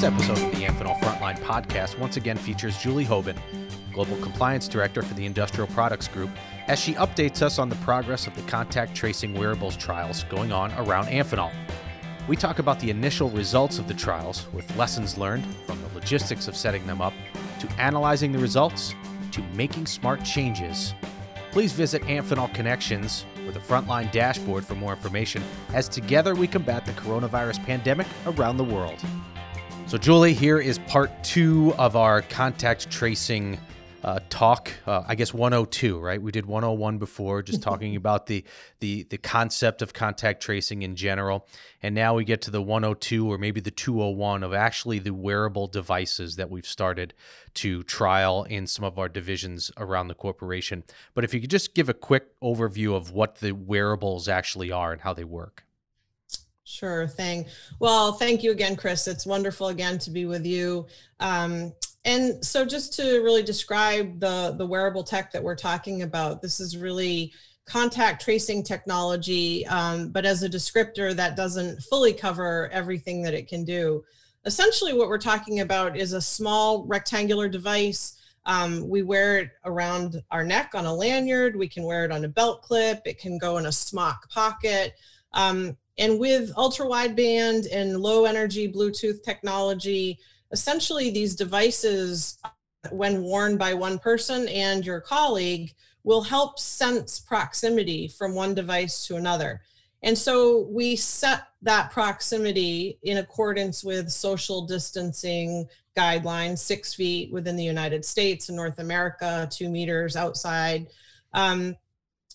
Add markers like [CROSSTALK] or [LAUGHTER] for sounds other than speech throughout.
This episode of the Amphenol Frontline podcast once again features Julie Hoban, Global Compliance Director for the Industrial Products Group, as she updates us on the progress of the contact tracing wearables trials going on around Amphenol. We talk about the initial results of the trials with lessons learned from the logistics of setting them up to analyzing the results to making smart changes. Please visit Amphenol Connections with a frontline dashboard for more information as together we combat the coronavirus pandemic around the world. So, Julie, here is part two of our contact tracing uh, talk. Uh, I guess 102, right? We did 101 before, just [LAUGHS] talking about the the the concept of contact tracing in general, and now we get to the 102 or maybe the 201 of actually the wearable devices that we've started to trial in some of our divisions around the corporation. But if you could just give a quick overview of what the wearables actually are and how they work. Sure thing. Well, thank you again, Chris. It's wonderful again to be with you. Um, and so, just to really describe the the wearable tech that we're talking about, this is really contact tracing technology, um, but as a descriptor that doesn't fully cover everything that it can do. Essentially, what we're talking about is a small rectangular device. Um, we wear it around our neck on a lanyard. We can wear it on a belt clip. It can go in a smock pocket. Um, and with ultra wideband and low energy Bluetooth technology, essentially these devices, when worn by one person and your colleague, will help sense proximity from one device to another. And so we set that proximity in accordance with social distancing guidelines, six feet within the United States and North America, two meters outside. Um,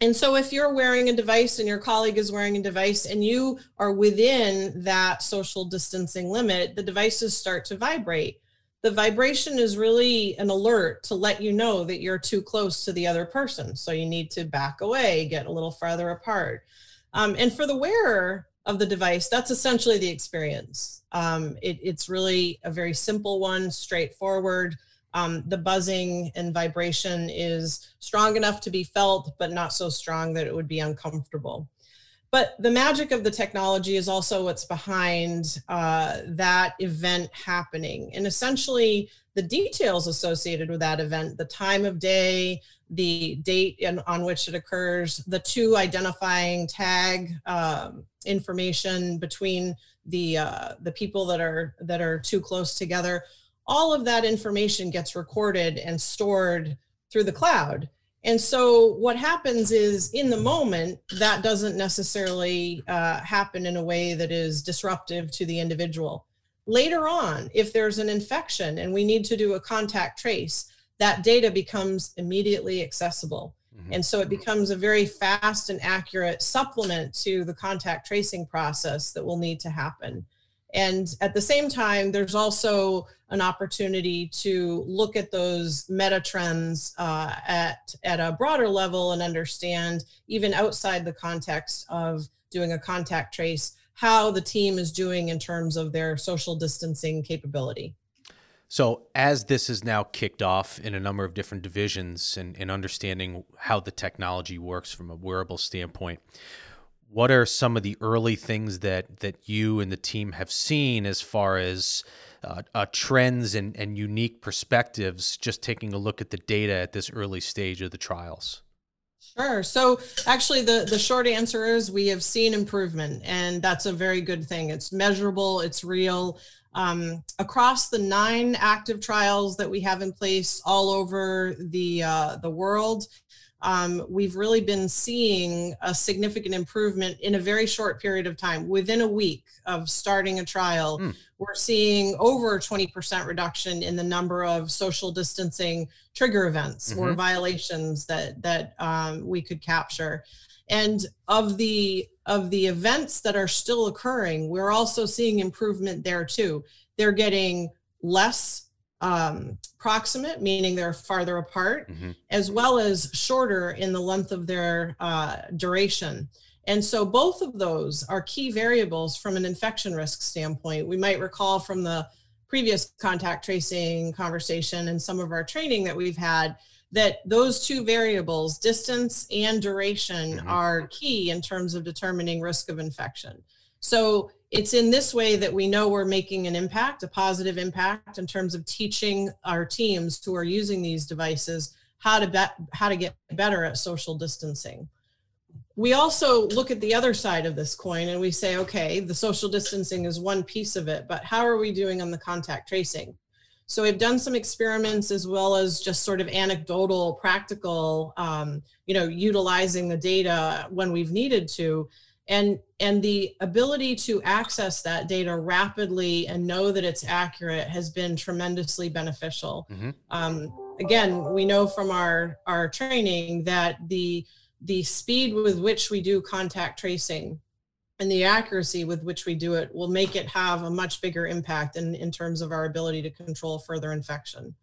and so if you're wearing a device and your colleague is wearing a device and you are within that social distancing limit, the devices start to vibrate. The vibration is really an alert to let you know that you're too close to the other person. So you need to back away, get a little farther apart. Um, and for the wearer of the device, that's essentially the experience. Um, it, it's really a very simple one, straightforward um, the buzzing and vibration is strong enough to be felt, but not so strong that it would be uncomfortable. But the magic of the technology is also what's behind uh, that event happening. And essentially, the details associated with that event, the time of day, the date in, on which it occurs, the two identifying tag um, information between the uh, the people that are that are too close together all of that information gets recorded and stored through the cloud. And so what happens is in the moment, that doesn't necessarily uh, happen in a way that is disruptive to the individual. Later on, if there's an infection and we need to do a contact trace, that data becomes immediately accessible. Mm-hmm. And so it becomes a very fast and accurate supplement to the contact tracing process that will need to happen. And at the same time, there's also an opportunity to look at those meta trends uh, at, at a broader level and understand, even outside the context of doing a contact trace, how the team is doing in terms of their social distancing capability. So, as this is now kicked off in a number of different divisions and, and understanding how the technology works from a wearable standpoint, what are some of the early things that that you and the team have seen as far as uh, uh, trends and, and unique perspectives just taking a look at the data at this early stage of the trials Sure. So actually the the short answer is we have seen improvement and that's a very good thing. It's measurable, it's real. Um, across the nine active trials that we have in place all over the uh, the world, um, we've really been seeing a significant improvement in a very short period of time. Within a week of starting a trial, mm. we're seeing over 20% reduction in the number of social distancing trigger events mm-hmm. or violations that that um, we could capture. And of the of the events that are still occurring, we're also seeing improvement there too. They're getting less um, proximate, meaning they're farther apart, mm-hmm. as well as shorter in the length of their uh, duration. And so both of those are key variables from an infection risk standpoint. We might recall from the previous contact tracing conversation and some of our training that we've had that those two variables, distance and duration, mm-hmm. are key in terms of determining risk of infection. So it's in this way that we know we're making an impact, a positive impact in terms of teaching our teams who are using these devices how to be- how to get better at social distancing. We also look at the other side of this coin and we say, okay, the social distancing is one piece of it, but how are we doing on the contact tracing? So we've done some experiments as well as just sort of anecdotal, practical, um, you know, utilizing the data when we've needed to and and the ability to access that data rapidly and know that it's accurate has been tremendously beneficial mm-hmm. um, again we know from our our training that the the speed with which we do contact tracing and the accuracy with which we do it will make it have a much bigger impact in, in terms of our ability to control further infection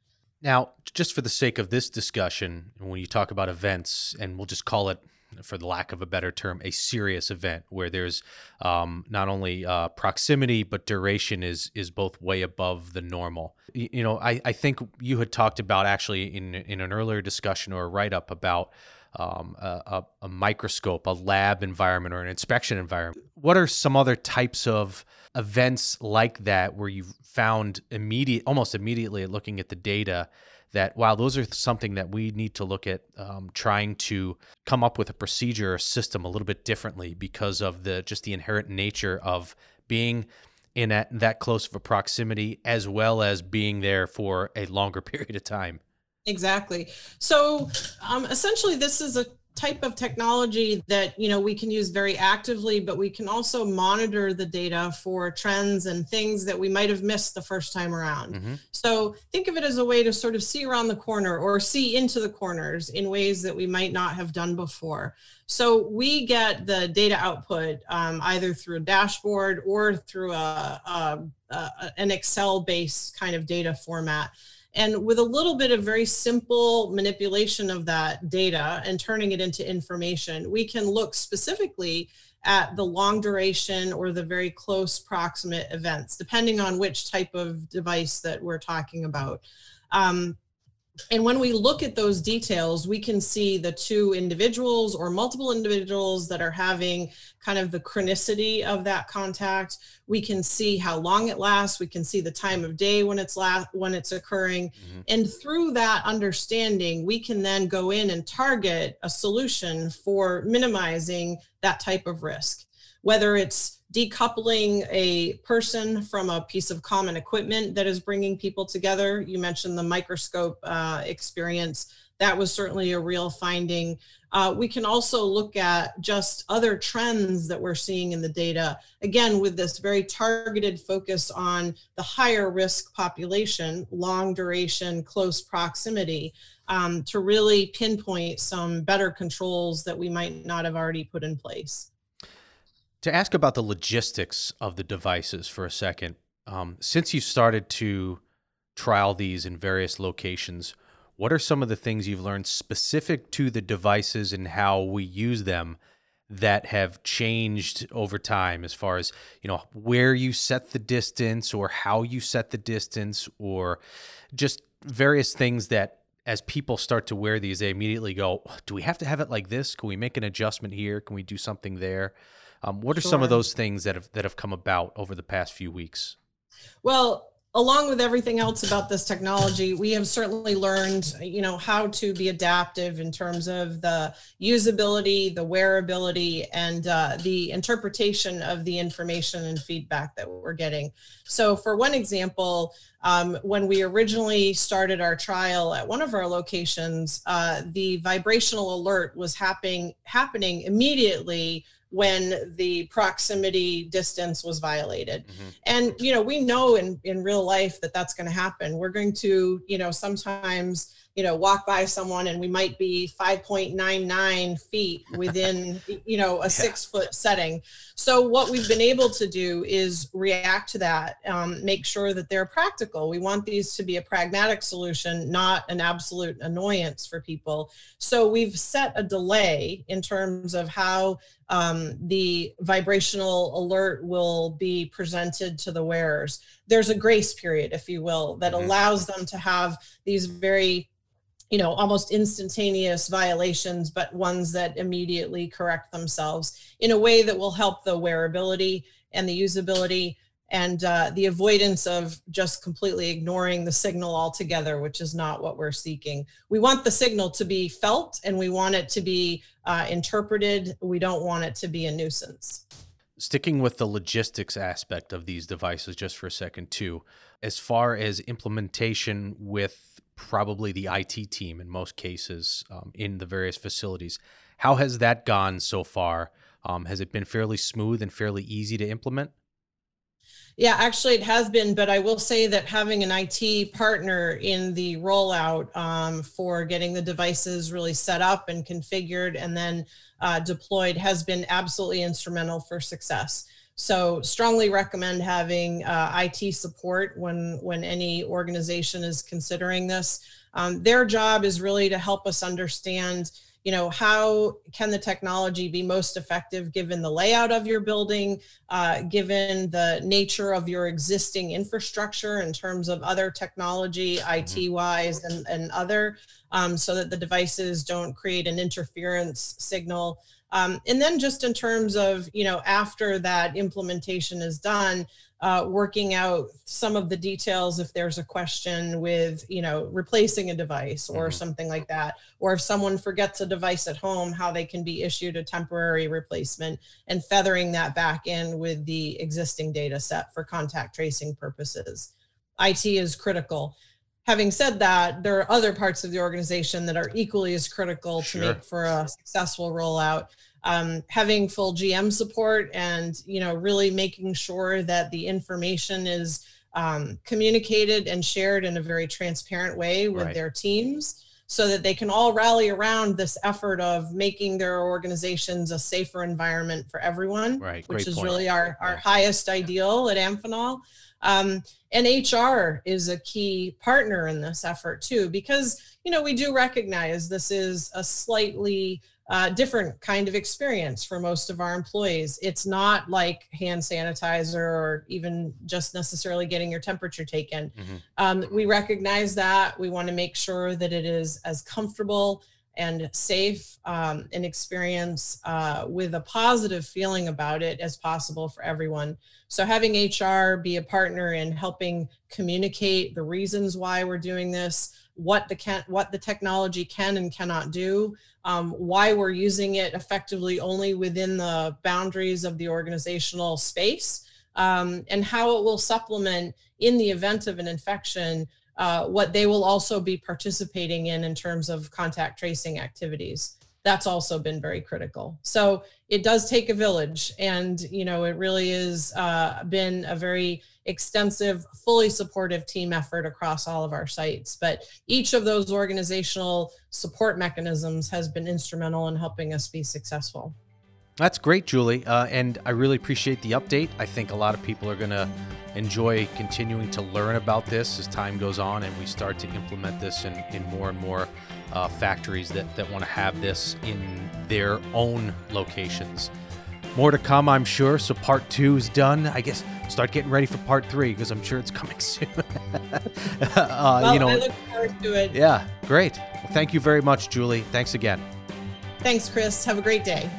now just for the sake of this discussion when you talk about events and we'll just call it for the lack of a better term, a serious event where there's um, not only uh, proximity but duration is is both way above the normal. You, you know, I, I think you had talked about actually in in an earlier discussion or a write up about um, a, a, microscope, a lab environment, or an inspection environment. What are some other types of events like that where you've found immediate, almost immediately looking at the data that wow, those are something that we need to look at um, trying to come up with a procedure or system a little bit differently because of the just the inherent nature of being in that, that close of a proximity as well as being there for a longer [LAUGHS] period of time. Exactly. So um, essentially, this is a type of technology that you know we can use very actively but we can also monitor the data for trends and things that we might have missed the first time around. Mm-hmm. so think of it as a way to sort of see around the corner or see into the corners in ways that we might not have done before. So we get the data output um, either through a dashboard or through a, a, a an excel based kind of data format and with a little bit of very simple manipulation of that data and turning it into information, we can look specifically at the long duration or the very close proximate events, depending on which type of device that we're talking about. Um, and when we look at those details, we can see the two individuals or multiple individuals that are having kind of the chronicity of that contact. We can see how long it lasts. We can see the time of day when it's la- when it's occurring, mm-hmm. and through that understanding, we can then go in and target a solution for minimizing that type of risk, whether it's decoupling a person from a piece of common equipment that is bringing people together. You mentioned the microscope uh, experience. That was certainly a real finding. Uh, we can also look at just other trends that we're seeing in the data, again, with this very targeted focus on the higher risk population, long duration, close proximity, um, to really pinpoint some better controls that we might not have already put in place to ask about the logistics of the devices for a second. Um, since you started to trial these in various locations, what are some of the things you've learned specific to the devices and how we use them that have changed over time as far as you know where you set the distance or how you set the distance or just various things that as people start to wear these they immediately go do we have to have it like this can we make an adjustment here can we do something there um, what are sure. some of those things that have that have come about over the past few weeks? Well, along with everything else about this technology, we have certainly learned, you know, how to be adaptive in terms of the usability, the wearability, and uh, the interpretation of the information and feedback that we're getting. So, for one example, um, when we originally started our trial at one of our locations, uh, the vibrational alert was happening happening immediately when the proximity distance was violated mm-hmm. and you know we know in in real life that that's going to happen we're going to you know sometimes you know walk by someone and we might be 5.99 feet [LAUGHS] within you know a yeah. six foot setting so what we've been able to do is react to that um, make sure that they're practical we want these to be a pragmatic solution not an absolute annoyance for people so we've set a delay in terms of how um, the vibrational alert will be presented to the wearers there's a grace period if you will that mm-hmm. allows them to have these very you know almost instantaneous violations but ones that immediately correct themselves in a way that will help the wearability and the usability and uh, the avoidance of just completely ignoring the signal altogether, which is not what we're seeking. We want the signal to be felt and we want it to be uh, interpreted. We don't want it to be a nuisance. Sticking with the logistics aspect of these devices just for a second, too, as far as implementation with probably the IT team in most cases um, in the various facilities, how has that gone so far? Um, has it been fairly smooth and fairly easy to implement? Yeah, actually, it has been, but I will say that having an IT partner in the rollout um, for getting the devices really set up and configured and then uh, deployed has been absolutely instrumental for success. So, strongly recommend having uh, IT support when when any organization is considering this. Um, their job is really to help us understand you know how can the technology be most effective given the layout of your building uh, given the nature of your existing infrastructure in terms of other technology mm-hmm. it wise and, and other um, so that the devices don't create an interference signal um, and then just in terms of you know after that implementation is done uh, working out some of the details if there's a question with you know replacing a device or mm-hmm. something like that or if someone forgets a device at home how they can be issued a temporary replacement and feathering that back in with the existing data set for contact tracing purposes it is critical having said that there are other parts of the organization that are equally as critical to make for a successful rollout um, having full GM support and you know really making sure that the information is um, communicated and shared in a very transparent way with right. their teams so that they can all rally around this effort of making their organizations a safer environment for everyone, right. which Great is point. really our, our highest ideal at Amphenol. Um, and HR is a key partner in this effort too, because you know we do recognize this is a slightly uh, different kind of experience for most of our employees. It's not like hand sanitizer or even just necessarily getting your temperature taken. Mm-hmm. Um, we recognize that. We want to make sure that it is as comfortable and safe um, an experience uh, with a positive feeling about it as possible for everyone. So having HR be a partner in helping communicate the reasons why we're doing this, what the can what the technology can and cannot do um, why we're using it effectively only within the boundaries of the organizational space, um, and how it will supplement in the event of an infection uh, what they will also be participating in in terms of contact tracing activities. That's also been very critical. So it does take a village, and you know it really has uh, been a very extensive, fully supportive team effort across all of our sites. But each of those organizational support mechanisms has been instrumental in helping us be successful. That's great, Julie. Uh, and I really appreciate the update. I think a lot of people are going to enjoy continuing to learn about this as time goes on and we start to implement this in, in more and more uh, factories that, that want to have this in their own locations. More to come, I'm sure. So part two is done. I guess start getting ready for part three because I'm sure it's coming [LAUGHS] soon. uh, well, you know, I look forward to it. Yeah, great. Well, thank you very much, Julie. Thanks again. Thanks, Chris. Have a great day.